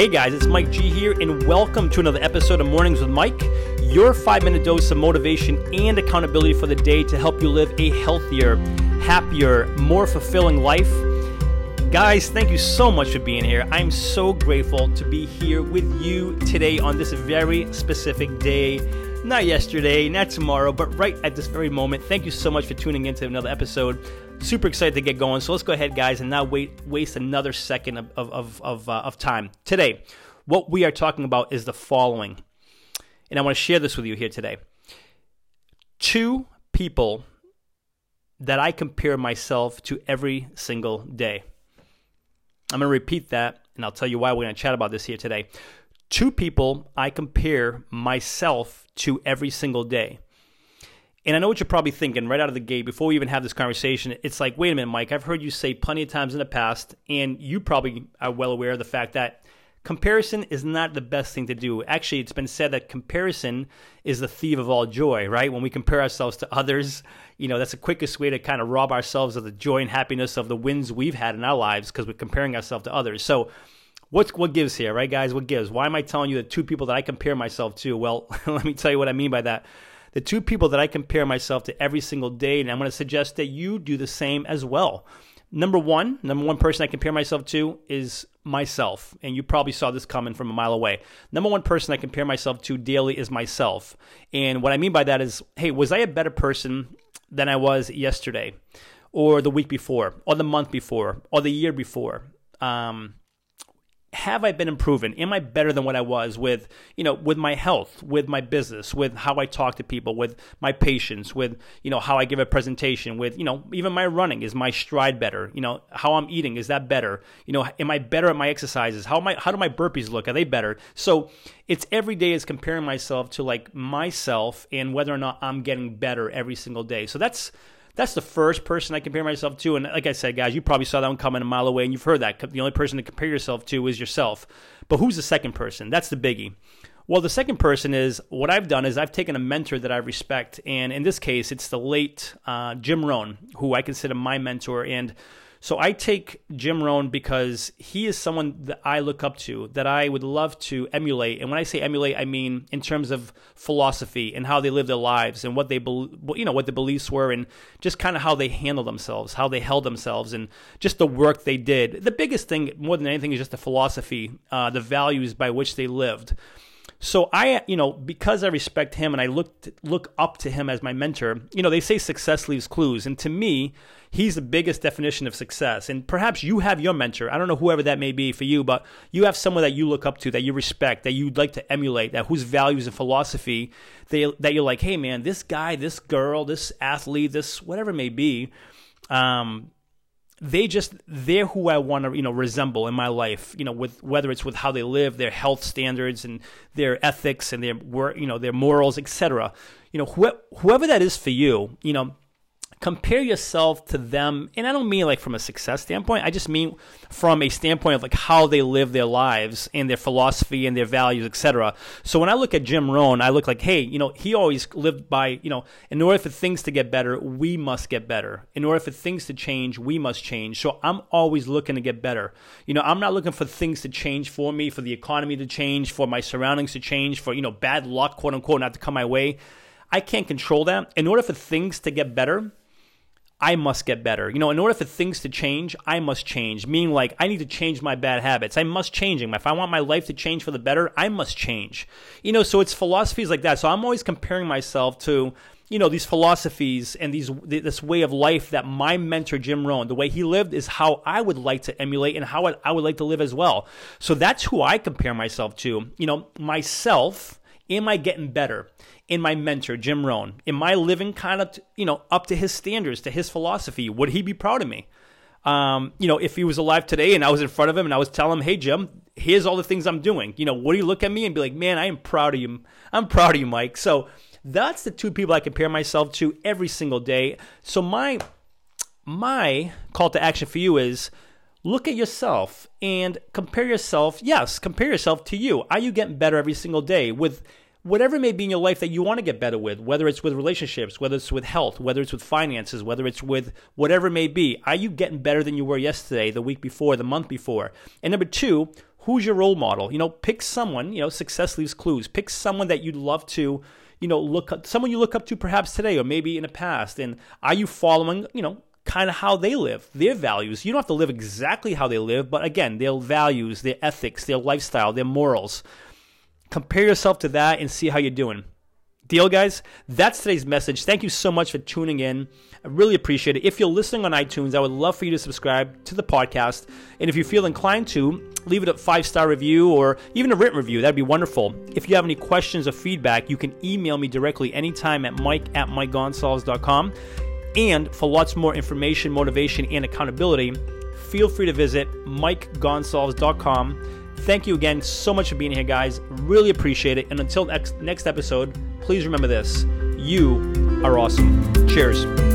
Hey guys, it's Mike G here, and welcome to another episode of Mornings with Mike, your five minute dose of motivation and accountability for the day to help you live a healthier, happier, more fulfilling life. Guys, thank you so much for being here. I'm so grateful to be here with you today on this very specific day. Not yesterday, not tomorrow, but right at this very moment. Thank you so much for tuning into another episode super excited to get going. So let's go ahead, guys, and not wait waste another second of of of, uh, of time. Today, what we are talking about is the following, and I want to share this with you here today. Two people that I compare myself to every single day. I'm going to repeat that, and I'll tell you why we're going to chat about this here today. Two people I compare myself to every single day. And I know what you're probably thinking right out of the gate before we even have this conversation. It's like, wait a minute, Mike, I've heard you say plenty of times in the past, and you probably are well aware of the fact that comparison is not the best thing to do. Actually, it's been said that comparison is the thief of all joy, right? When we compare ourselves to others, you know, that's the quickest way to kind of rob ourselves of the joy and happiness of the wins we've had in our lives because we're comparing ourselves to others. So, what's what gives here, right, guys? What gives? Why am I telling you the two people that I compare myself to? Well, let me tell you what I mean by that the two people that I compare myself to every single day, and I'm going to suggest that you do the same as well. Number one, number one person I compare myself to is myself. And you probably saw this coming from a mile away. Number one person I compare myself to daily is myself. And what I mean by that is, hey, was I a better person than I was yesterday? Or the week before, or the month before, or the year before? Um, have I been improving? Am I better than what I was with, you know, with my health, with my business, with how I talk to people, with my patience, with, you know, how I give a presentation, with, you know, even my running, is my stride better? You know, how I'm eating, is that better? You know, am I better at my exercises? How I, how do my burpees look? Are they better? So it's every day is comparing myself to like myself and whether or not I'm getting better every single day. So that's, that's the first person I compare myself to. And like I said, guys, you probably saw that one coming a mile away and you've heard that. The only person to compare yourself to is yourself. But who's the second person? That's the biggie. Well, the second person is what I've done is I've taken a mentor that I respect. And in this case, it's the late uh, Jim Rohn, who I consider my mentor. And so I take Jim Rohn because he is someone that I look up to, that I would love to emulate. And when I say emulate, I mean in terms of philosophy and how they live their lives and what they, you know, what the beliefs were, and just kind of how they handled themselves, how they held themselves, and just the work they did. The biggest thing, more than anything, is just the philosophy, uh, the values by which they lived. So I, you know, because I respect him and I look look up to him as my mentor, you know, they say success leaves clues, and to me, he's the biggest definition of success. And perhaps you have your mentor. I don't know whoever that may be for you, but you have someone that you look up to, that you respect, that you'd like to emulate, that whose values and philosophy they, that you're like, hey man, this guy, this girl, this athlete, this whatever it may be. Um, they just they're who I want to you know resemble in my life. You know, with whether it's with how they live, their health standards, and their ethics, and their work, you know, their morals, etc. You know, wh- whoever that is for you, you know, compare yourself to them and i don't mean like from a success standpoint i just mean from a standpoint of like how they live their lives and their philosophy and their values etc so when i look at jim rohn i look like hey you know he always lived by you know in order for things to get better we must get better. In order for things to change we must change. So i'm always looking to get better. You know i'm not looking for things to change for me for the economy to change for my surroundings to change for you know bad luck quote unquote not to come my way. I can't control that. In order for things to get better, I must get better. You know, in order for things to change, I must change. Meaning, like, I need to change my bad habits. I must change them. If I want my life to change for the better, I must change. You know, so it's philosophies like that. So I'm always comparing myself to, you know, these philosophies and these this way of life that my mentor Jim Rohn, the way he lived, is how I would like to emulate and how I would like to live as well. So that's who I compare myself to. You know, myself. Am I getting better? in my mentor, Jim Rohn? Am I living kind of, you know, up to his standards, to his philosophy? Would he be proud of me? Um, you know, if he was alive today and I was in front of him and I was telling him, hey, Jim, here's all the things I'm doing, you know, would he look at me and be like, man, I am proud of you. I'm proud of you, Mike. So that's the two people I compare myself to every single day. So my, my call to action for you is look at yourself and compare yourself. Yes, compare yourself to you. Are you getting better every single day with whatever may be in your life that you want to get better with, whether it's with relationships, whether it's with health, whether it's with finances, whether it's with whatever it may be, are you getting better than you were yesterday, the week before, the month before? And number two, who's your role model? You know, pick someone, you know, success leaves clues. Pick someone that you'd love to, you know, look up, someone you look up to perhaps today or maybe in the past. And are you following, you know, kind of how they live, their values? You don't have to live exactly how they live, but again, their values, their ethics, their lifestyle, their morals. Compare yourself to that and see how you're doing. Deal, guys? That's today's message. Thank you so much for tuning in. I really appreciate it. If you're listening on iTunes, I would love for you to subscribe to the podcast. And if you feel inclined to, leave it a five star review or even a written review. That'd be wonderful. If you have any questions or feedback, you can email me directly anytime at mike at mikegonsalves.com. And for lots more information, motivation, and accountability, feel free to visit mikegonsalves.com. Thank you again so much for being here, guys. Really appreciate it. And until next next episode, please remember this: you are awesome. Cheers.